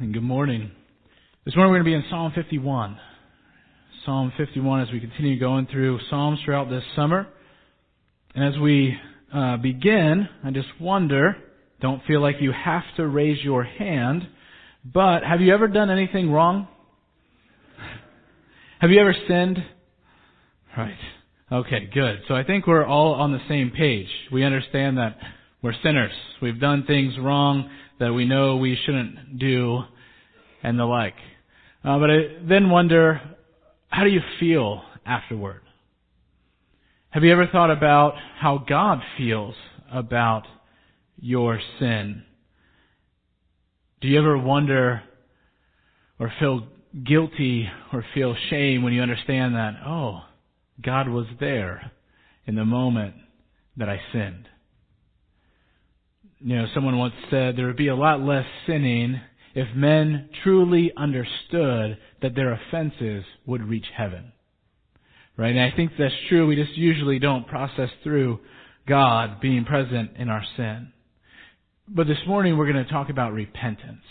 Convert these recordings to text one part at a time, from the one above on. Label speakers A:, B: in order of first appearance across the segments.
A: and good morning. This morning we're going to be in Psalm 51. Psalm 51 as we continue going through Psalms throughout this summer. And as we uh, begin, I just wonder, don't feel like you have to raise your hand, but have you ever done anything wrong? Have you ever sinned? Right. Okay, good. So I think we're all on the same page. We understand that we're sinners. We've done things wrong that we know we shouldn't do and the like. Uh, but I then wonder, how do you feel afterward? Have you ever thought about how God feels about your sin? Do you ever wonder or feel guilty or feel shame when you understand that, oh, God was there in the moment that I sinned? You know, someone once said there would be a lot less sinning if men truly understood that their offenses would reach heaven. Right? And I think that's true. We just usually don't process through God being present in our sin. But this morning we're going to talk about repentance.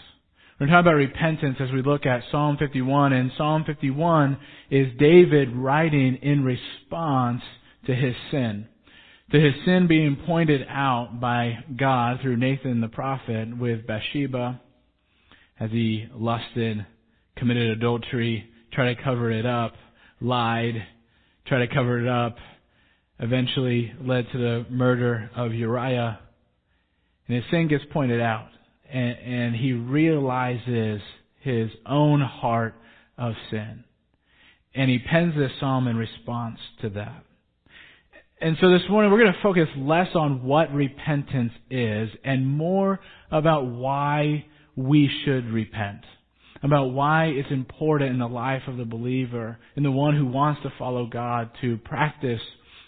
A: We're going to talk about repentance as we look at Psalm 51. And Psalm 51 is David writing in response to his sin to his sin being pointed out by God through Nathan the prophet with Bathsheba as he lusted, committed adultery, tried to cover it up, lied, tried to cover it up, eventually led to the murder of Uriah. And his sin gets pointed out, and, and he realizes his own heart of sin. And he pens this psalm in response to that. And so this morning we're going to focus less on what repentance is and more about why we should repent. About why it's important in the life of the believer and the one who wants to follow God to practice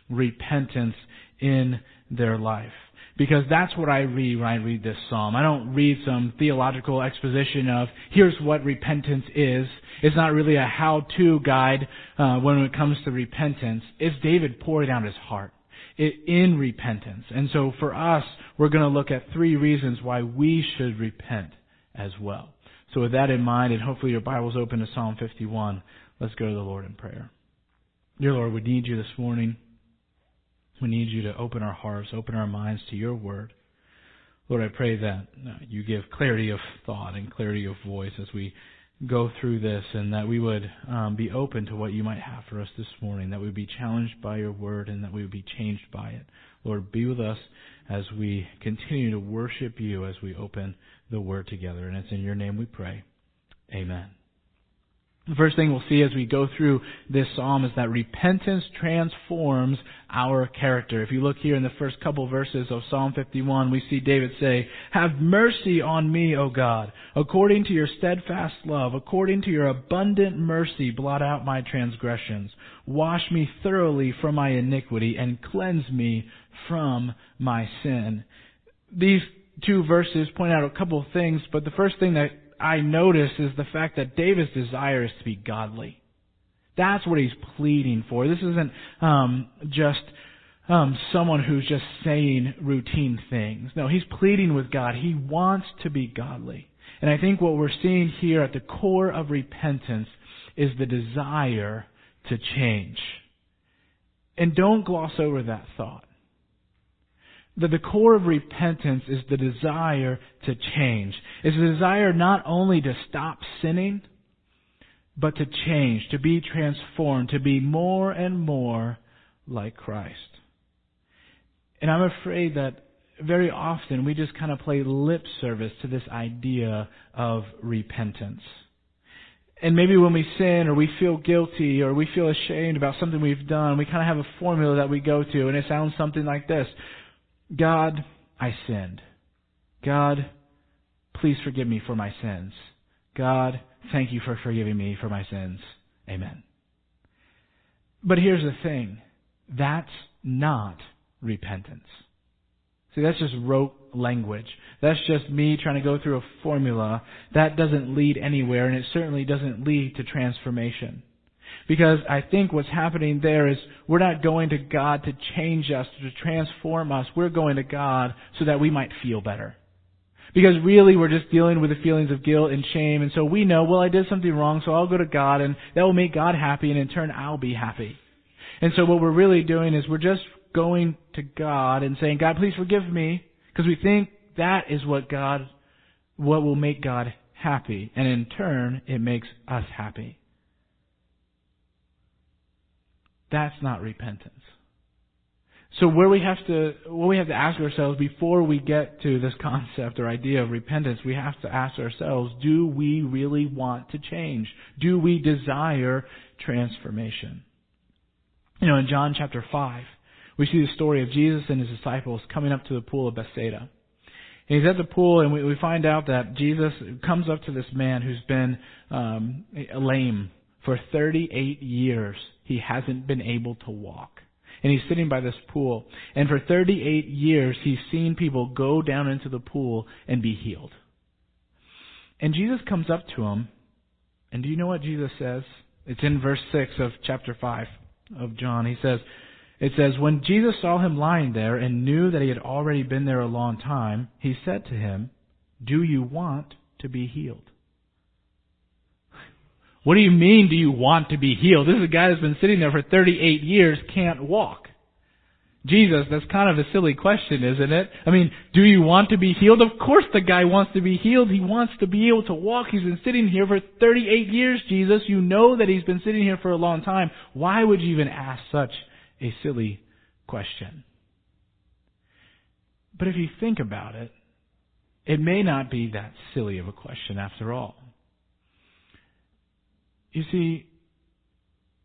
A: repentance in their life. Because that's what I read when I read this psalm. I don't read some theological exposition of here's what repentance is. It's not really a how-to guide uh, when it comes to repentance. It's David pouring out his heart in repentance. And so for us, we're going to look at three reasons why we should repent as well. So with that in mind, and hopefully your Bible's open to Psalm 51, let's go to the Lord in prayer. Dear Lord, we need you this morning. We need you to open our hearts, open our minds to your word. Lord, I pray that uh, you give clarity of thought and clarity of voice as we go through this and that we would um, be open to what you might have for us this morning, that we would be challenged by your word and that we would be changed by it. Lord, be with us as we continue to worship you as we open the word together. And it's in your name we pray. Amen. The first thing we'll see as we go through this psalm is that repentance transforms our character. If you look here in the first couple verses of Psalm 51, we see David say, Have mercy on me, O God, according to your steadfast love, according to your abundant mercy, blot out my transgressions. Wash me thoroughly from my iniquity and cleanse me from my sin. These two verses point out a couple of things, but the first thing that I notice is the fact that David's desire is to be godly. That's what he's pleading for. This isn't um, just um, someone who's just saying routine things. No, he's pleading with God. He wants to be godly. And I think what we're seeing here at the core of repentance is the desire to change. And don't gloss over that thought that the core of repentance is the desire to change. It's the desire not only to stop sinning, but to change, to be transformed, to be more and more like Christ. And I'm afraid that very often we just kind of play lip service to this idea of repentance. And maybe when we sin or we feel guilty or we feel ashamed about something we've done, we kind of have a formula that we go to and it sounds something like this. God, I sinned. God, please forgive me for my sins. God, thank you for forgiving me for my sins. Amen. But here's the thing. That's not repentance. See, that's just rote language. That's just me trying to go through a formula. That doesn't lead anywhere, and it certainly doesn't lead to transformation. Because I think what's happening there is we're not going to God to change us, to transform us. We're going to God so that we might feel better. Because really we're just dealing with the feelings of guilt and shame, and so we know, well, I did something wrong, so I'll go to God, and that will make God happy, and in turn I'll be happy. And so what we're really doing is we're just going to God and saying, God, please forgive me, because we think that is what God, what will make God happy, and in turn it makes us happy. That's not repentance. So where we have to, what we have to ask ourselves before we get to this concept or idea of repentance, we have to ask ourselves, do we really want to change? Do we desire transformation? You know, in John chapter 5, we see the story of Jesus and his disciples coming up to the pool of Bethsaida. And he's at the pool, and we, we find out that Jesus comes up to this man who's been um, lame for 38 years. He hasn't been able to walk and he's sitting by this pool. And for 38 years, he's seen people go down into the pool and be healed. And Jesus comes up to him, and do you know what Jesus says? It's in verse 6 of chapter 5 of John. He says, it says, When Jesus saw him lying there and knew that he had already been there a long time, he said to him, Do you want to be healed? What do you mean, do you want to be healed? This is a guy that's been sitting there for 38 years, can't walk. Jesus, that's kind of a silly question, isn't it? I mean, do you want to be healed? Of course the guy wants to be healed. He wants to be able to walk. He's been sitting here for 38 years, Jesus. You know that he's been sitting here for a long time. Why would you even ask such a silly question? But if you think about it, it may not be that silly of a question after all. You see,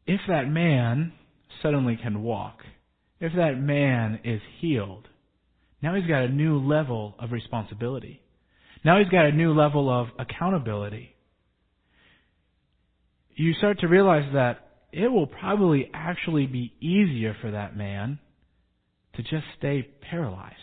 A: if that man suddenly can walk, if that man is healed, now he's got a new level of responsibility. Now he's got a new level of accountability. You start to realize that it will probably actually be easier for that man to just stay paralyzed,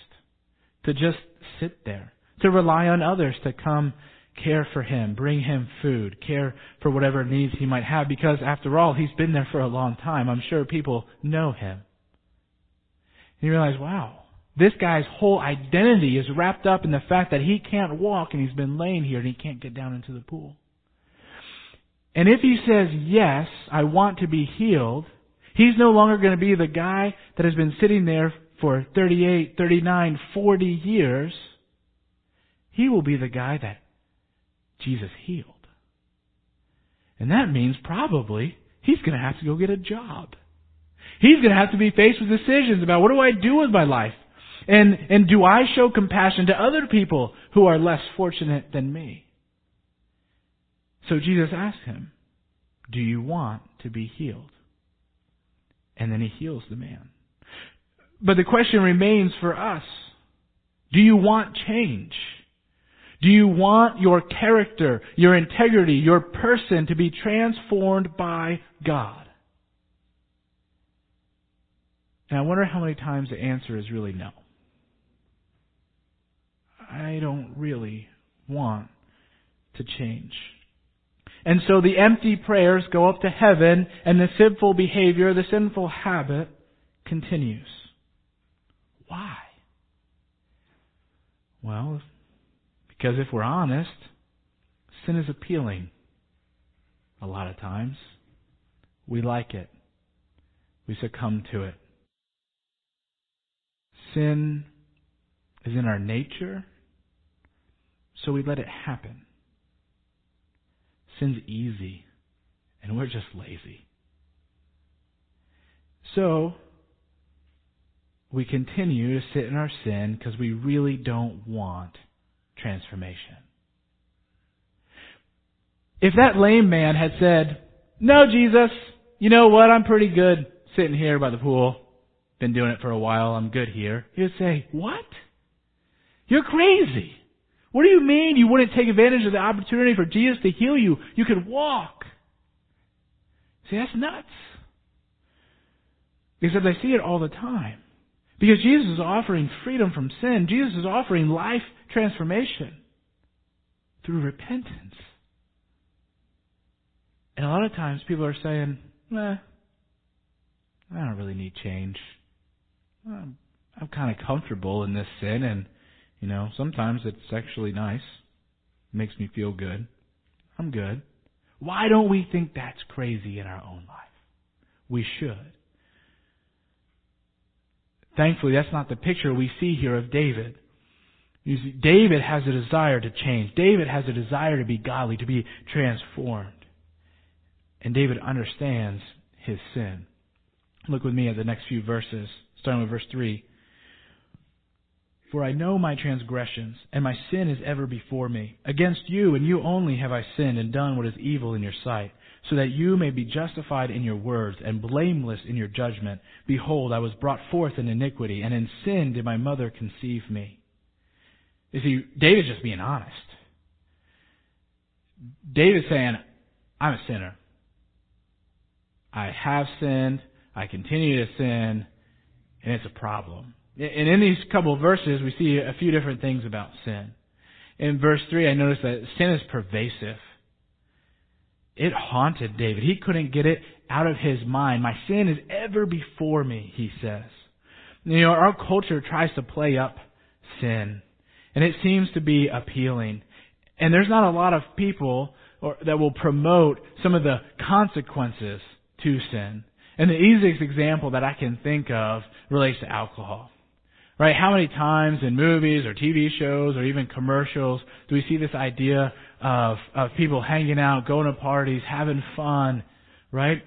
A: to just sit there, to rely on others to come care for him, bring him food, care for whatever needs he might have, because after all, he's been there for a long time. I'm sure people know him. And you realize, wow, this guy's whole identity is wrapped up in the fact that he can't walk and he's been laying here and he can't get down into the pool. And if he says, yes, I want to be healed, he's no longer going to be the guy that has been sitting there for 38, 39, 40 years. He will be the guy that Jesus healed. And that means probably he's going to have to go get a job. He's going to have to be faced with decisions about what do I do with my life? And, and do I show compassion to other people who are less fortunate than me? So Jesus asked him, Do you want to be healed? And then he heals the man. But the question remains for us Do you want change? Do you want your character, your integrity, your person to be transformed by God? And I wonder how many times the answer is really no. I don't really want to change. And so the empty prayers go up to heaven and the sinful behavior, the sinful habit continues. Why? Well, because if we're honest, sin is appealing a lot of times. We like it. We succumb to it. Sin is in our nature, so we let it happen. Sin's easy, and we're just lazy. So, we continue to sit in our sin because we really don't want transformation. If that lame man had said, No, Jesus, you know what? I'm pretty good sitting here by the pool. Been doing it for a while. I'm good here. He would say, What? You're crazy. What do you mean you wouldn't take advantage of the opportunity for Jesus to heal you? You could walk. See, that's nuts. Because I see it all the time. Because Jesus is offering freedom from sin. Jesus is offering life transformation through repentance. And a lot of times people are saying, "Nah, I don't really need change. I'm, I'm kind of comfortable in this sin, and You know, sometimes it's actually nice. makes me feel good. I'm good. Why don't we think that's crazy in our own life? We should. Thankfully, that's not the picture we see here of David. You see, David has a desire to change. David has a desire to be godly, to be transformed. And David understands his sin. Look with me at the next few verses, starting with verse 3. For I know my transgressions, and my sin is ever before me. Against you and you only have I sinned and done what is evil in your sight, so that you may be justified in your words and blameless in your judgment. Behold, I was brought forth in iniquity, and in sin did my mother conceive me. You see, David's just being honest. David's saying, I'm a sinner. I have sinned. I continue to sin, and it's a problem. And in these couple of verses, we see a few different things about sin. In verse 3, I notice that sin is pervasive. It haunted David. He couldn't get it out of his mind. My sin is ever before me, he says. You know, our culture tries to play up sin, and it seems to be appealing. And there's not a lot of people or, that will promote some of the consequences to sin. And the easiest example that I can think of relates to alcohol. Right? How many times in movies or TV shows or even commercials do we see this idea of, of people hanging out, going to parties, having fun, right?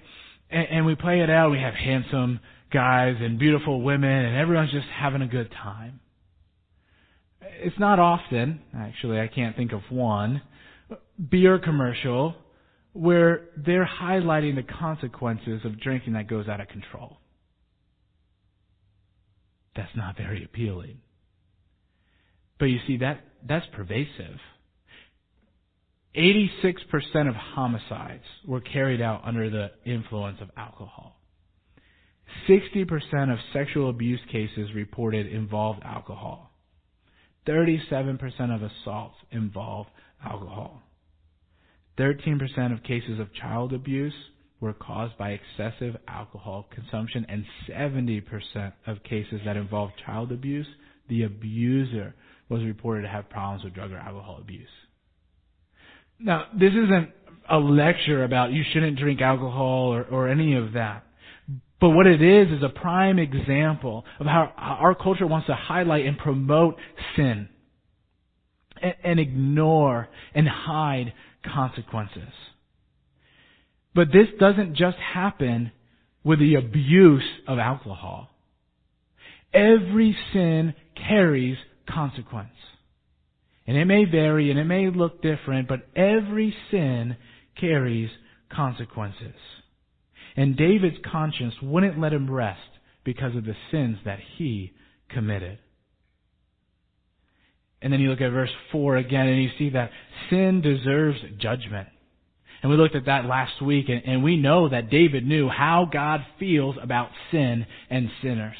A: And, and we play it out. We have handsome guys and beautiful women and everyone's just having a good time. It's not often, actually, I can't think of one, beer commercial where they're highlighting the consequences of drinking that goes out of control that's not very appealing. But you see, that, that's pervasive. 86% of homicides were carried out under the influence of alcohol. 60% of sexual abuse cases reported involved alcohol. 37% of assaults involve alcohol. 13% of cases of child abuse were caused by excessive alcohol consumption, and 70% of cases that involved child abuse, the abuser was reported to have problems with drug or alcohol abuse. Now, this isn't a lecture about you shouldn't drink alcohol or, or any of that. But what it is is a prime example of how our culture wants to highlight and promote sin and, ignore and hide consequences. But this doesn't just happen with the abuse of alcohol. Every sin carries consequence. And it may vary and it may look different, but every sin carries consequences. And David's conscience wouldn't let him rest because of the sins that he committed. And then you look at verse 4 again and you see that sin deserves judgment. And we looked at that last week, and, and we know that David knew how God feels about sin and sinners.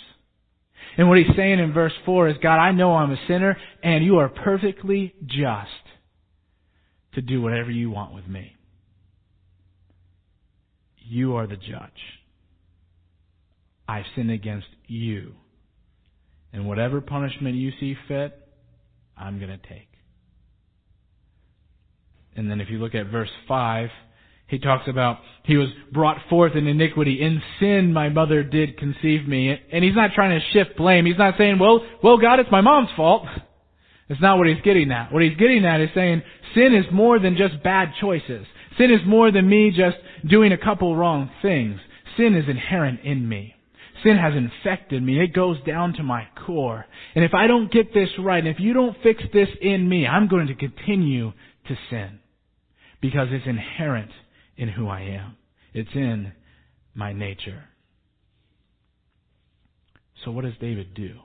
A: And what he's saying in verse 4 is, God, I know I'm a sinner, and you are perfectly just to do whatever you want with me. You are the judge. I've sinned against you. And whatever punishment you see fit, I'm going to take. And then if you look at verse 5, he talks about he was brought forth in iniquity. In sin my mother did conceive me. And he's not trying to shift blame. He's not saying, well, well God, it's my mom's fault. It's not what he's getting at. What he's getting at is saying sin is more than just bad choices. Sin is more than me just doing a couple wrong things. Sin is inherent in me. Sin has infected me. It goes down to my core. And if I don't get this right, and if you don't fix this in me, I'm going to continue to sin because it's inherent in who I am. It's in my nature. So what does David do?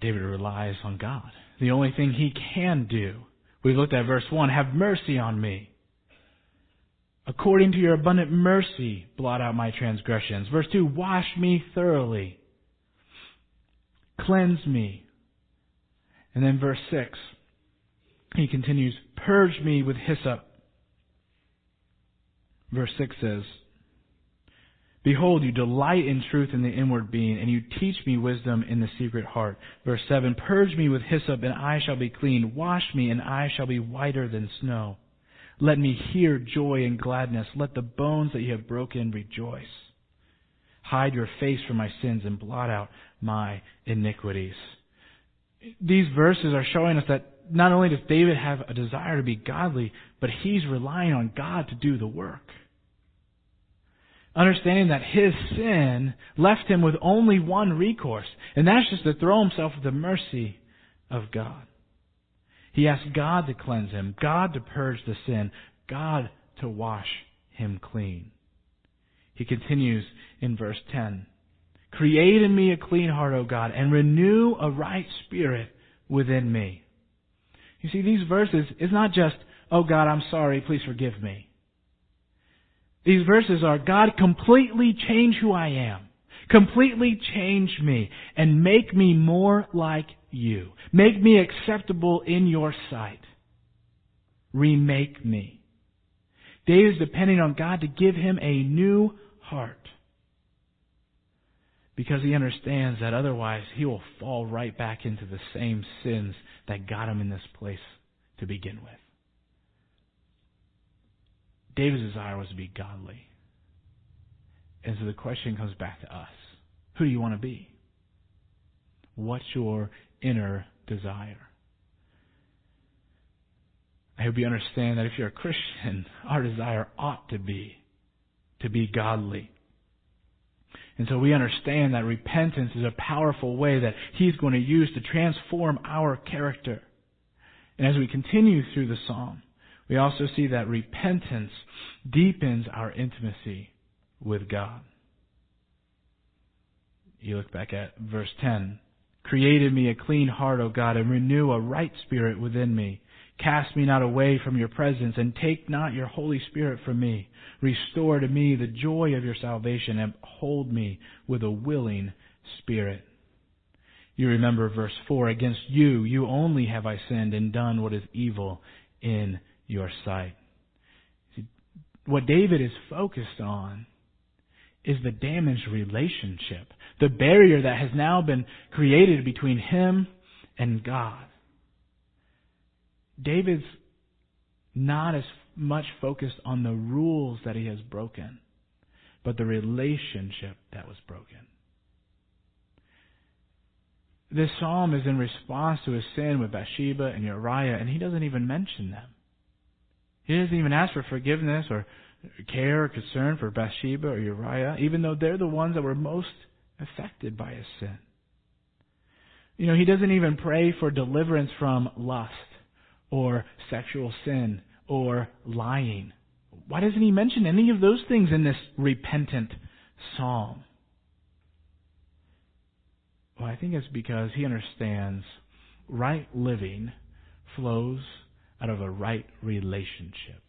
A: David relies on God. The only thing he can do. We looked at verse 1, have mercy on me. According to your abundant mercy, blot out my transgressions. Verse 2, wash me thoroughly. Cleanse me. And then verse 6, he continues, Purge me with hyssop. Verse 6 says, Behold, you delight in truth in the inward being, and you teach me wisdom in the secret heart. Verse 7 Purge me with hyssop, and I shall be clean. Wash me, and I shall be whiter than snow. Let me hear joy and gladness. Let the bones that you have broken rejoice. Hide your face from my sins and blot out my iniquities. These verses are showing us that not only does David have a desire to be godly, but he's relying on God to do the work understanding that his sin left him with only one recourse, and that's just to throw himself at the mercy of God. He asked God to cleanse him, God to purge the sin, God to wash him clean. He continues in verse 10. Create in me a clean heart, O God, and renew a right spirit within me. You see, these verses is not just, oh God, I'm sorry, please forgive me. These verses are, God, completely change who I am. Completely change me and make me more like you. Make me acceptable in your sight. Remake me. David is depending on God to give him a new heart. Because he understands that otherwise he will fall right back into the same sins that got him in this place to begin with. David's desire was to be godly. And so the question comes back to us. Who do you want to be? What's your inner desire? I hope you understand that if you're a Christian, our desire ought to be to be godly. And so we understand that repentance is a powerful way that He's going to use to transform our character. And as we continue through the psalm, we also see that repentance deepens our intimacy with God. You look back at verse 10. Created me a clean heart, O God, and renew a right spirit within me. Cast me not away from your presence, and take not your Holy Spirit from me. Restore to me the joy of your salvation, and hold me with a willing spirit. You remember verse 4 Against you, you only have I sinned and done what is evil in your sight. See, what David is focused on is the damaged relationship, the barrier that has now been created between him and God. David's not as much focused on the rules that he has broken, but the relationship that was broken. This psalm is in response to his sin with Bathsheba and Uriah, and he doesn't even mention them. He doesn't even ask for forgiveness or care or concern for Bathsheba or Uriah, even though they're the ones that were most affected by his sin. You know, he doesn't even pray for deliverance from lust or sexual sin or lying. Why doesn't he mention any of those things in this repentant psalm? Well, I think it's because he understands right living flows out of a right relationship.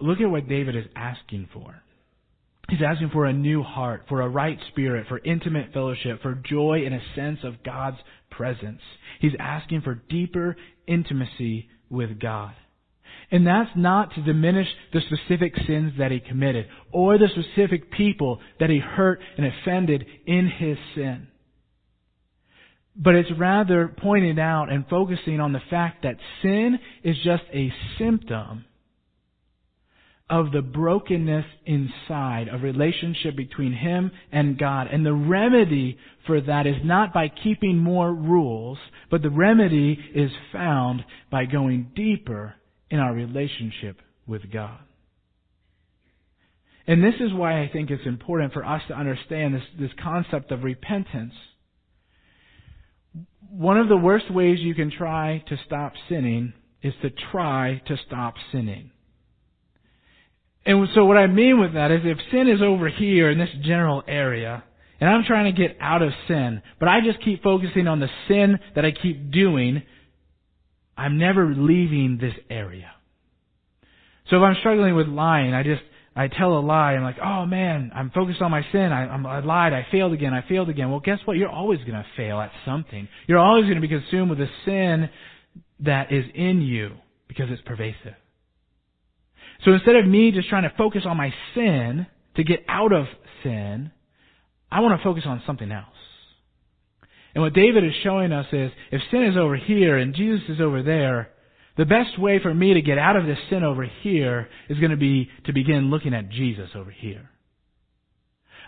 A: Look at what David is asking for. He's asking for a new heart, for a right spirit, for intimate fellowship, for joy and a sense of God's presence. He's asking for deeper intimacy with God. And that's not to diminish the specific sins that he committed or the specific people that he hurt and offended in his sin. But it's rather pointing out and focusing on the fact that sin is just a symptom of the brokenness inside, of relationship between him and God. And the remedy for that is not by keeping more rules, but the remedy is found by going deeper in our relationship with God. And this is why I think it's important for us to understand this, this concept of repentance one of the worst ways you can try to stop sinning is to try to stop sinning. And so what I mean with that is if sin is over here in this general area, and I'm trying to get out of sin, but I just keep focusing on the sin that I keep doing, I'm never leaving this area. So if I'm struggling with lying, I just I tell a lie. I'm like, oh man, I'm focused on my sin. I, I'm, I lied. I failed again. I failed again. Well, guess what? You're always going to fail at something. You're always going to be consumed with the sin that is in you because it's pervasive. So instead of me just trying to focus on my sin to get out of sin, I want to focus on something else. And what David is showing us is if sin is over here and Jesus is over there, the best way for me to get out of this sin over here is going to be to begin looking at Jesus over here.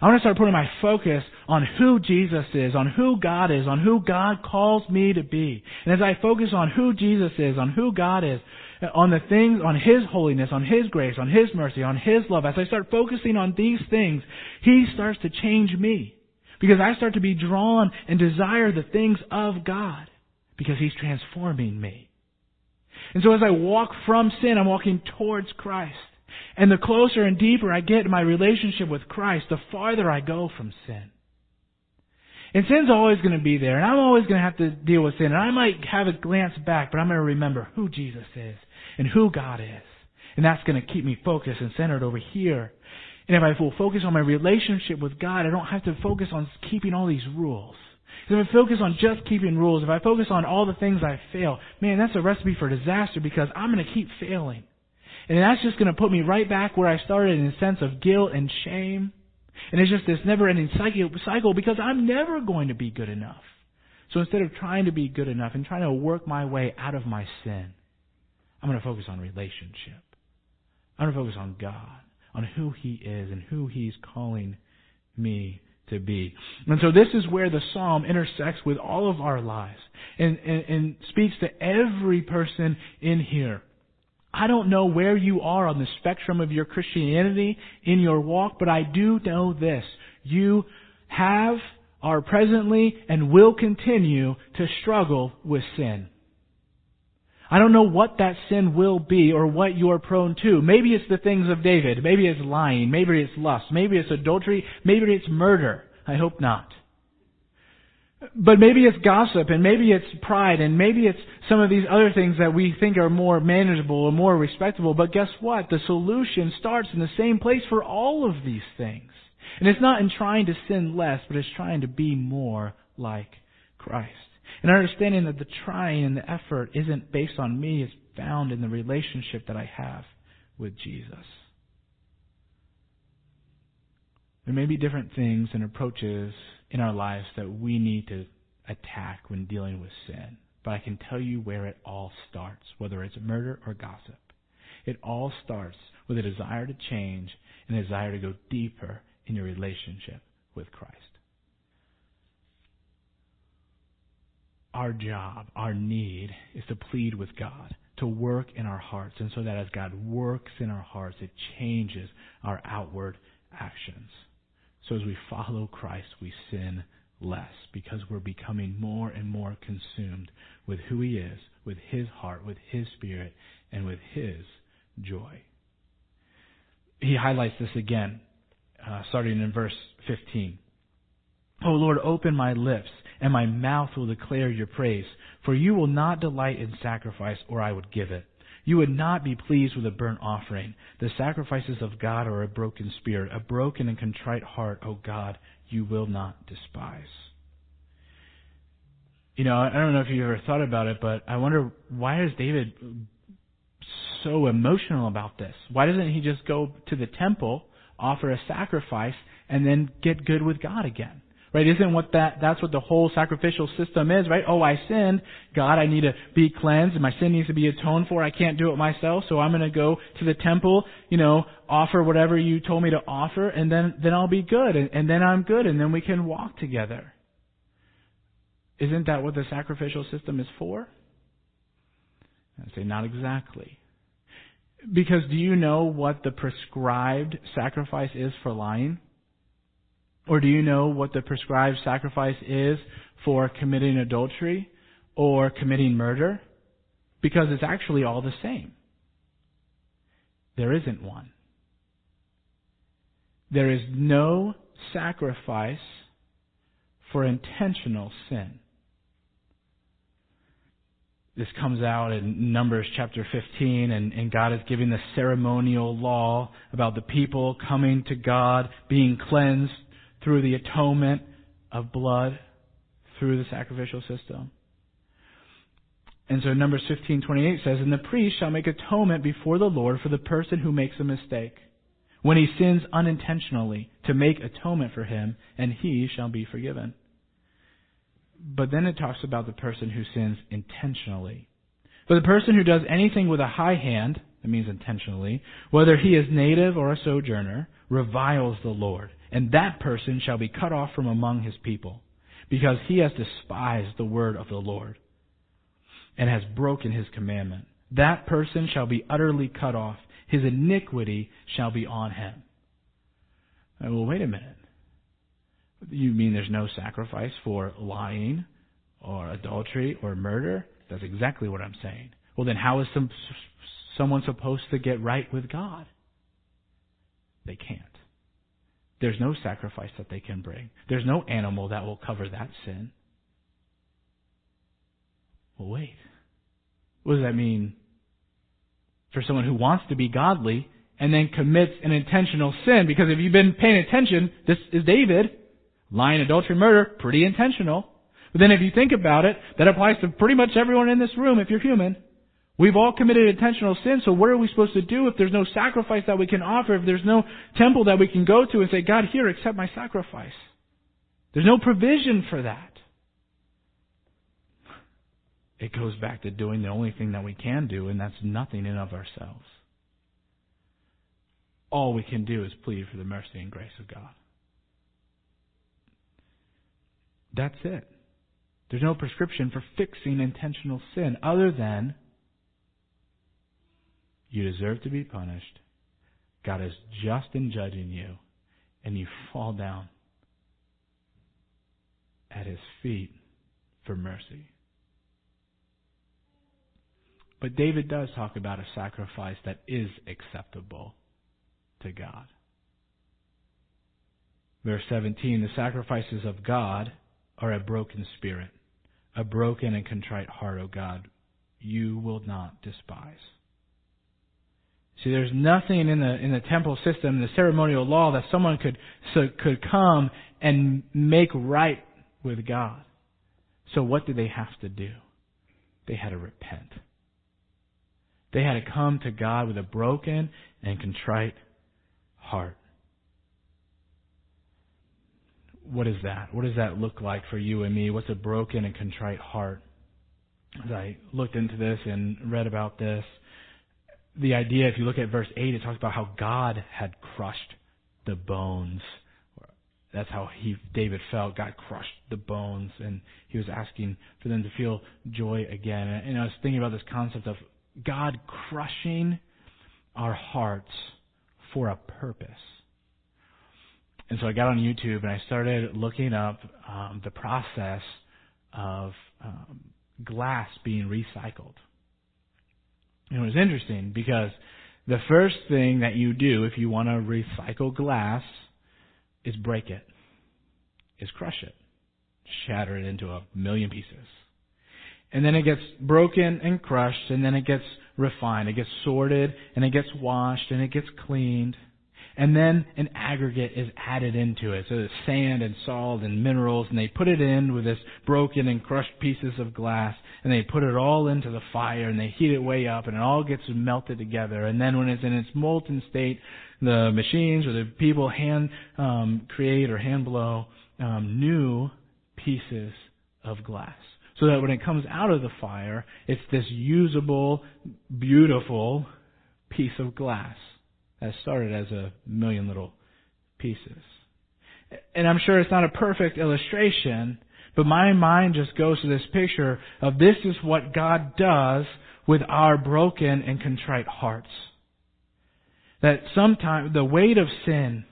A: I want to start putting my focus on who Jesus is, on who God is, on who God calls me to be. And as I focus on who Jesus is, on who God is, on the things, on His holiness, on His grace, on His mercy, on His love, as I start focusing on these things, He starts to change me. Because I start to be drawn and desire the things of God. Because He's transforming me. And so as I walk from sin, I'm walking towards Christ. And the closer and deeper I get in my relationship with Christ, the farther I go from sin. And sin's always going to be there, and I'm always going to have to deal with sin. And I might have a glance back, but I'm going to remember who Jesus is and who God is. And that's going to keep me focused and centered over here. And if I will focus on my relationship with God, I don't have to focus on keeping all these rules. If I focus on just keeping rules, if I focus on all the things I fail, man, that's a recipe for disaster because I'm going to keep failing. And that's just going to put me right back where I started in a sense of guilt and shame. And it's just this never ending cycle because I'm never going to be good enough. So instead of trying to be good enough and trying to work my way out of my sin, I'm going to focus on relationship. I'm going to focus on God, on who He is and who He's calling me to be. And so this is where the psalm intersects with all of our lives and, and, and speaks to every person in here. I don't know where you are on the spectrum of your Christianity in your walk, but I do know this. You have, are presently, and will continue to struggle with sin. I don't know what that sin will be or what you're prone to. Maybe it's the things of David. Maybe it's lying. Maybe it's lust. Maybe it's adultery. Maybe it's murder. I hope not. But maybe it's gossip and maybe it's pride and maybe it's some of these other things that we think are more manageable or more respectable. But guess what? The solution starts in the same place for all of these things. And it's not in trying to sin less, but it's trying to be more like Christ. And understanding that the trying and the effort isn't based on me, is found in the relationship that I have with Jesus. There may be different things and approaches in our lives that we need to attack when dealing with sin. But I can tell you where it all starts, whether it's murder or gossip. It all starts with a desire to change and a desire to go deeper in your relationship with Christ. Our job, our need is to plead with God, to work in our hearts. And so that as God works in our hearts, it changes our outward actions. So as we follow Christ, we sin less because we're becoming more and more consumed with who He is, with His heart, with His Spirit, and with His joy. He highlights this again, uh, starting in verse 15. O Lord, open my lips, and my mouth will declare your praise. For you will not delight in sacrifice, or I would give it. You would not be pleased with a burnt offering. The sacrifices of God are a broken spirit, a broken and contrite heart, O God, you will not despise. You know, I don't know if you ever thought about it, but I wonder why is David so emotional about this? Why doesn't he just go to the temple, offer a sacrifice, and then get good with God again? Right? Isn't what that, that's what the whole sacrificial system is, right? Oh, I sinned. God, I need to be cleansed my sin needs to be atoned for. I can't do it myself, so I'm gonna go to the temple, you know, offer whatever you told me to offer, and then, then I'll be good, and, and then I'm good, and then we can walk together. Isn't that what the sacrificial system is for? I say, not exactly. Because do you know what the prescribed sacrifice is for lying? Or do you know what the prescribed sacrifice is for committing adultery or committing murder? Because it's actually all the same. There isn't one. There is no sacrifice for intentional sin. This comes out in Numbers chapter 15, and, and God is giving the ceremonial law about the people coming to God, being cleansed through the atonement of blood through the sacrificial system. And so Numbers 15:28 says, "And the priest shall make atonement before the Lord for the person who makes a mistake, when he sins unintentionally, to make atonement for him, and he shall be forgiven." But then it talks about the person who sins intentionally. For the person who does anything with a high hand, that means intentionally, whether he is native or a sojourner, reviles the Lord, and that person shall be cut off from among his people, because he has despised the word of the Lord and has broken his commandment. That person shall be utterly cut off. His iniquity shall be on him. Uh, well, wait a minute. You mean there's no sacrifice for lying or adultery or murder? That's exactly what I'm saying. Well, then how is some, someone supposed to get right with God? They can't. There's no sacrifice that they can bring. There's no animal that will cover that sin. Well, wait. What does that mean for someone who wants to be godly and then commits an intentional sin? Because if you've been paying attention, this is David. Lying, adultery, murder, pretty intentional. But then if you think about it, that applies to pretty much everyone in this room if you're human. We've all committed intentional sin, so what are we supposed to do if there's no sacrifice that we can offer, if there's no temple that we can go to and say, God, here, accept my sacrifice? There's no provision for that. It goes back to doing the only thing that we can do, and that's nothing in of ourselves. All we can do is plead for the mercy and grace of God. That's it. There's no prescription for fixing intentional sin other than you deserve to be punished. God is just in judging you, and you fall down at his feet for mercy. But David does talk about a sacrifice that is acceptable to God. Verse 17 The sacrifices of God are a broken spirit, a broken and contrite heart, O God, you will not despise. See, there's nothing in the in the temple system, the ceremonial law, that someone could so, could come and make right with God. So what did they have to do? They had to repent. They had to come to God with a broken and contrite heart. What is that? What does that look like for you and me? What's a broken and contrite heart? As I looked into this and read about this, the idea, if you look at verse 8, it talks about how God had crushed the bones. That's how he, David felt. God crushed the bones, and he was asking for them to feel joy again. And I was thinking about this concept of God crushing our hearts for a purpose. And so I got on YouTube and I started looking up um, the process of um, glass being recycled. It was interesting because the first thing that you do if you want to recycle glass is break it, is crush it, shatter it into a million pieces. And then it gets broken and crushed, and then it gets refined. It gets sorted, and it gets washed, and it gets cleaned. And then an aggregate is added into it. So there's sand and salt and minerals, and they put it in with this broken and crushed pieces of glass, and they put it all into the fire, and they heat it way up, and it all gets melted together. And then when it's in its molten state, the machines or the people hand um, create or hand blow um, new pieces of glass. So that when it comes out of the fire, it's this usable, beautiful piece of glass that started as a million little pieces. And I'm sure it's not a perfect illustration, but my mind just goes to this picture of this is what God does with our broken and contrite hearts. That sometimes the weight of sin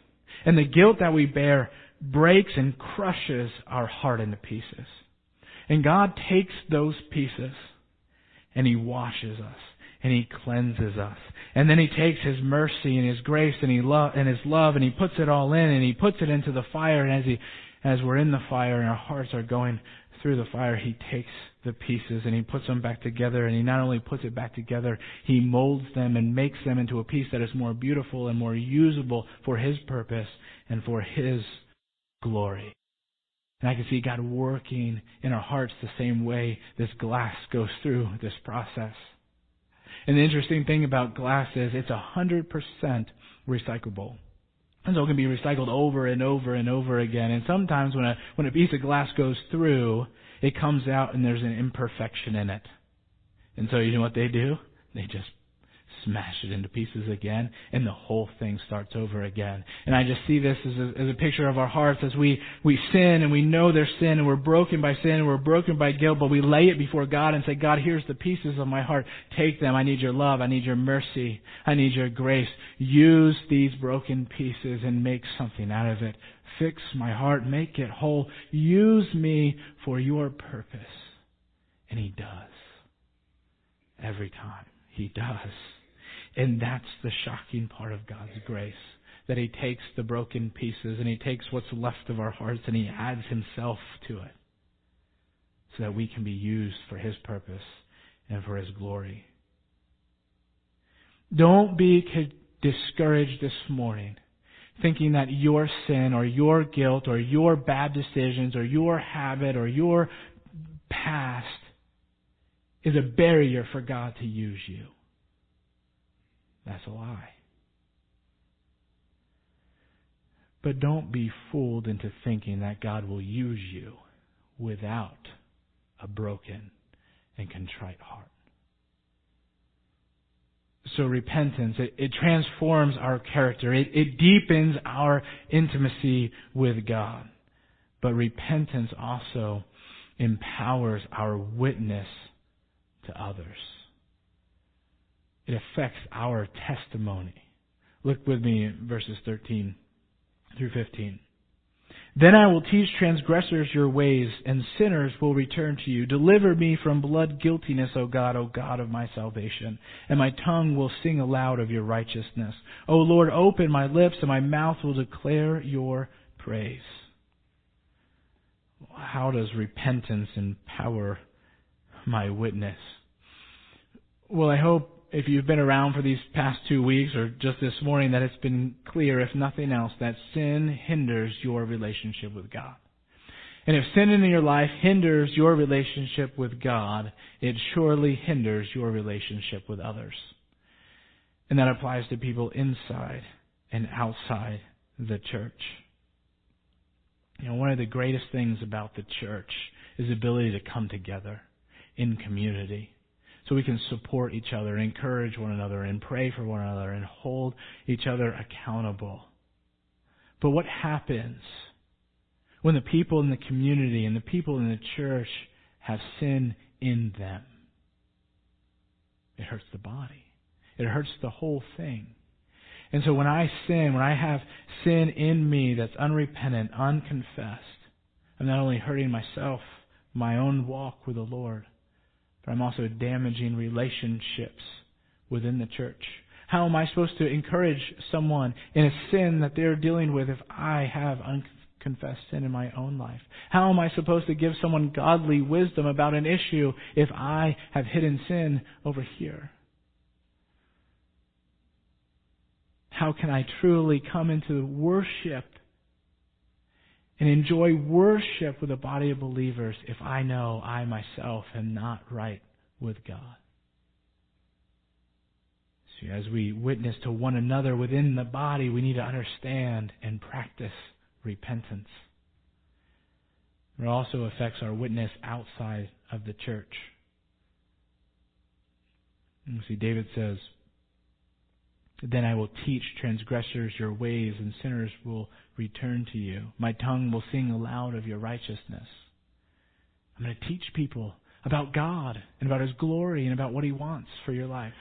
A: and the guilt that we bear breaks and crushes our heart into pieces. And God takes those pieces and He washes us and He cleanses us. And then He takes His mercy and His grace and He and His love and He puts it all in and He puts it into the fire. And as He, as we're in the fire and our hearts are going through the fire, He takes the pieces and He puts them back together. And He not only puts it back together, He molds them and makes them into a piece that is more beautiful and more usable for His purpose and for His glory. And I can see God working in our hearts the same way this glass goes through this process. And the interesting thing about glass is it's 100% recyclable. And so it can be recycled over and over and over again. And sometimes when a, when a piece of glass goes through, it comes out and there's an imperfection in it. And so you know what they do? They just smash it into pieces again, and the whole thing starts over again. And I just see this as a, as a picture of our hearts as we, we sin and we know there's sin and we're broken by sin and we're broken by guilt, but we lay it before God and say, God, here's the pieces of my heart. Take them. I need your love. I need your mercy. I need your grace. Use these broken pieces and make something out of it. Fix my heart. Make it whole. Use me for your purpose. And He does. Every time. He does. And that's the shocking part of God's grace. That He takes the broken pieces and He takes what's left of our hearts and He adds Himself to it. So that we can be used for His purpose and for His glory. Don't be discouraged this morning thinking that your sin or your guilt or your bad decisions or your habit or your past is a barrier for God to use you. That's a lie. But don't be fooled into thinking that God will use you without a broken and contrite heart. So repentance, it, it transforms our character. It, it deepens our intimacy with God. But repentance also empowers our witness to others. It affects our testimony. Look with me verses 13 through 15. Then I will teach transgressors your ways, and sinners will return to you. Deliver me from blood guiltiness, O God, O God of my salvation, and my tongue will sing aloud of your righteousness. O Lord, open my lips, and my mouth will declare your praise. How does repentance empower my witness? Well, I hope if you've been around for these past two weeks or just this morning that it's been clear, if nothing else, that sin hinders your relationship with God. And if sin in your life hinders your relationship with God, it surely hinders your relationship with others. And that applies to people inside and outside the church. You know, one of the greatest things about the church is the ability to come together in community so we can support each other, encourage one another, and pray for one another, and hold each other accountable. But what happens when the people in the community and the people in the church have sin in them? It hurts the body. It hurts the whole thing. And so when I sin, when I have sin in me that's unrepentant, unconfessed, I'm not only hurting myself, my own walk with the Lord, but I'm also damaging relationships within the church. How am I supposed to encourage someone in a sin that they're dealing with if I have unconfessed sin in my own life? How am I supposed to give someone godly wisdom about an issue if I have hidden sin over here? How can I truly come into worship and enjoy worship with a body of believers if I know I myself am not right with God. See, as we witness to one another within the body, we need to understand and practice repentance. It also affects our witness outside of the church. You see, David says, then I will teach transgressors your ways, and sinners will return to you. My tongue will sing aloud of your righteousness. I'm going to teach people about God and about His glory and about what He wants for your life.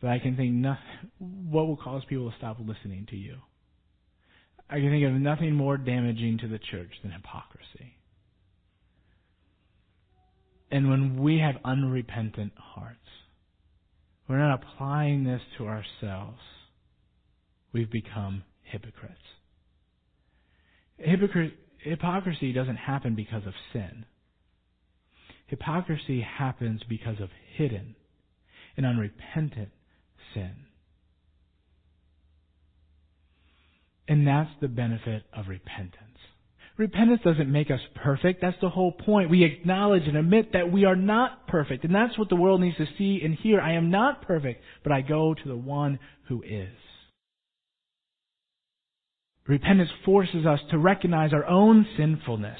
A: But I can think no, what will cause people to stop listening to you. I can think of nothing more damaging to the church than hypocrisy. And when we have unrepentant hearts, we're not applying this to ourselves. We've become hypocrites. hypocrisy doesn't happen because of sin. Hypocrisy happens because of hidden and unrepentant sin. And that's the benefit of repentance. Repentance doesn't make us perfect. That's the whole point. We acknowledge and admit that we are not perfect. And that's what the world needs to see and hear. I am not perfect, but I go to the one who is. Repentance forces us to recognize our own sinfulness,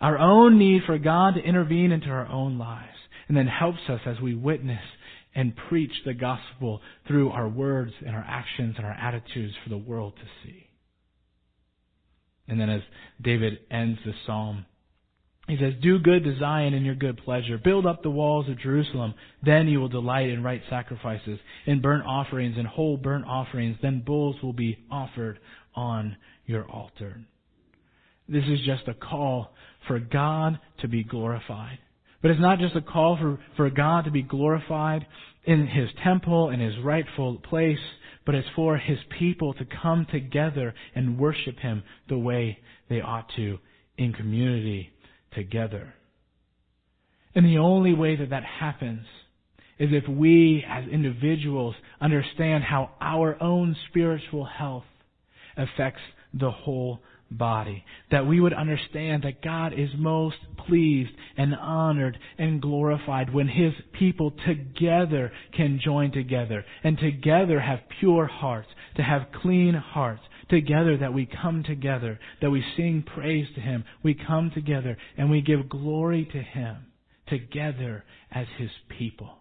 A: our own need for God to intervene into our own lives, and then helps us as we witness and preach the gospel through our words and our actions and our attitudes for the world to see. And then as David ends the psalm, he says, Do good to Zion in your good pleasure. Build up the walls of Jerusalem. Then you will delight in right sacrifices, in burnt offerings and whole burnt offerings. Then bulls will be offered on your altar. This is just a call for God to be glorified. But it's not just a call for, for God to be glorified in His temple, in His rightful place, but it's for His people to come together and worship Him the way they ought to in community together. And the only way that that happens is if we as individuals understand how our own spiritual health affects the whole body. That we would understand that God is most pleased and honored and glorified when His people together can join together and together have pure hearts, to have clean hearts, together that we come together, that we sing praise to Him. We come together and we give glory to Him together as His people.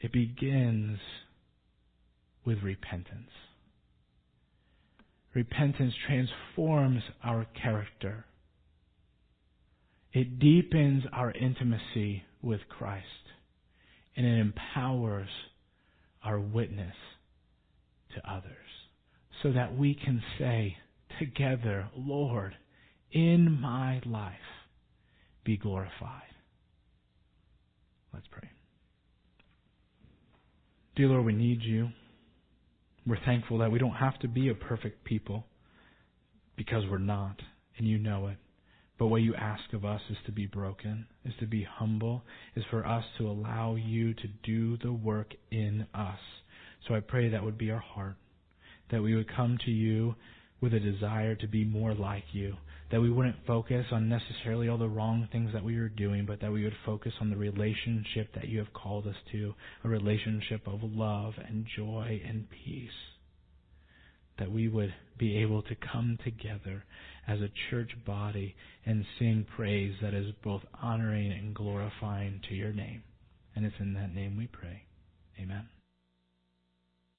A: It begins with repentance. Repentance transforms our character. It deepens our intimacy with Christ. And it empowers our witness to others. So that we can say together, Lord, in my life, be glorified. Let's pray. Dear Lord, we need you. We're thankful that we don't have to be a perfect people because we're not, and you know it. But what you ask of us is to be broken, is to be humble, is for us to allow you to do the work in us. So I pray that would be our heart, that we would come to you with a desire to be more like you, that we wouldn't focus on necessarily all the wrong things that we were doing, but that we would focus on the relationship that you have called us to, a relationship of love and joy and peace. That we would be able to come together as a church body and sing praise that is both honoring and glorifying to your name. And it's in that name we pray. Amen.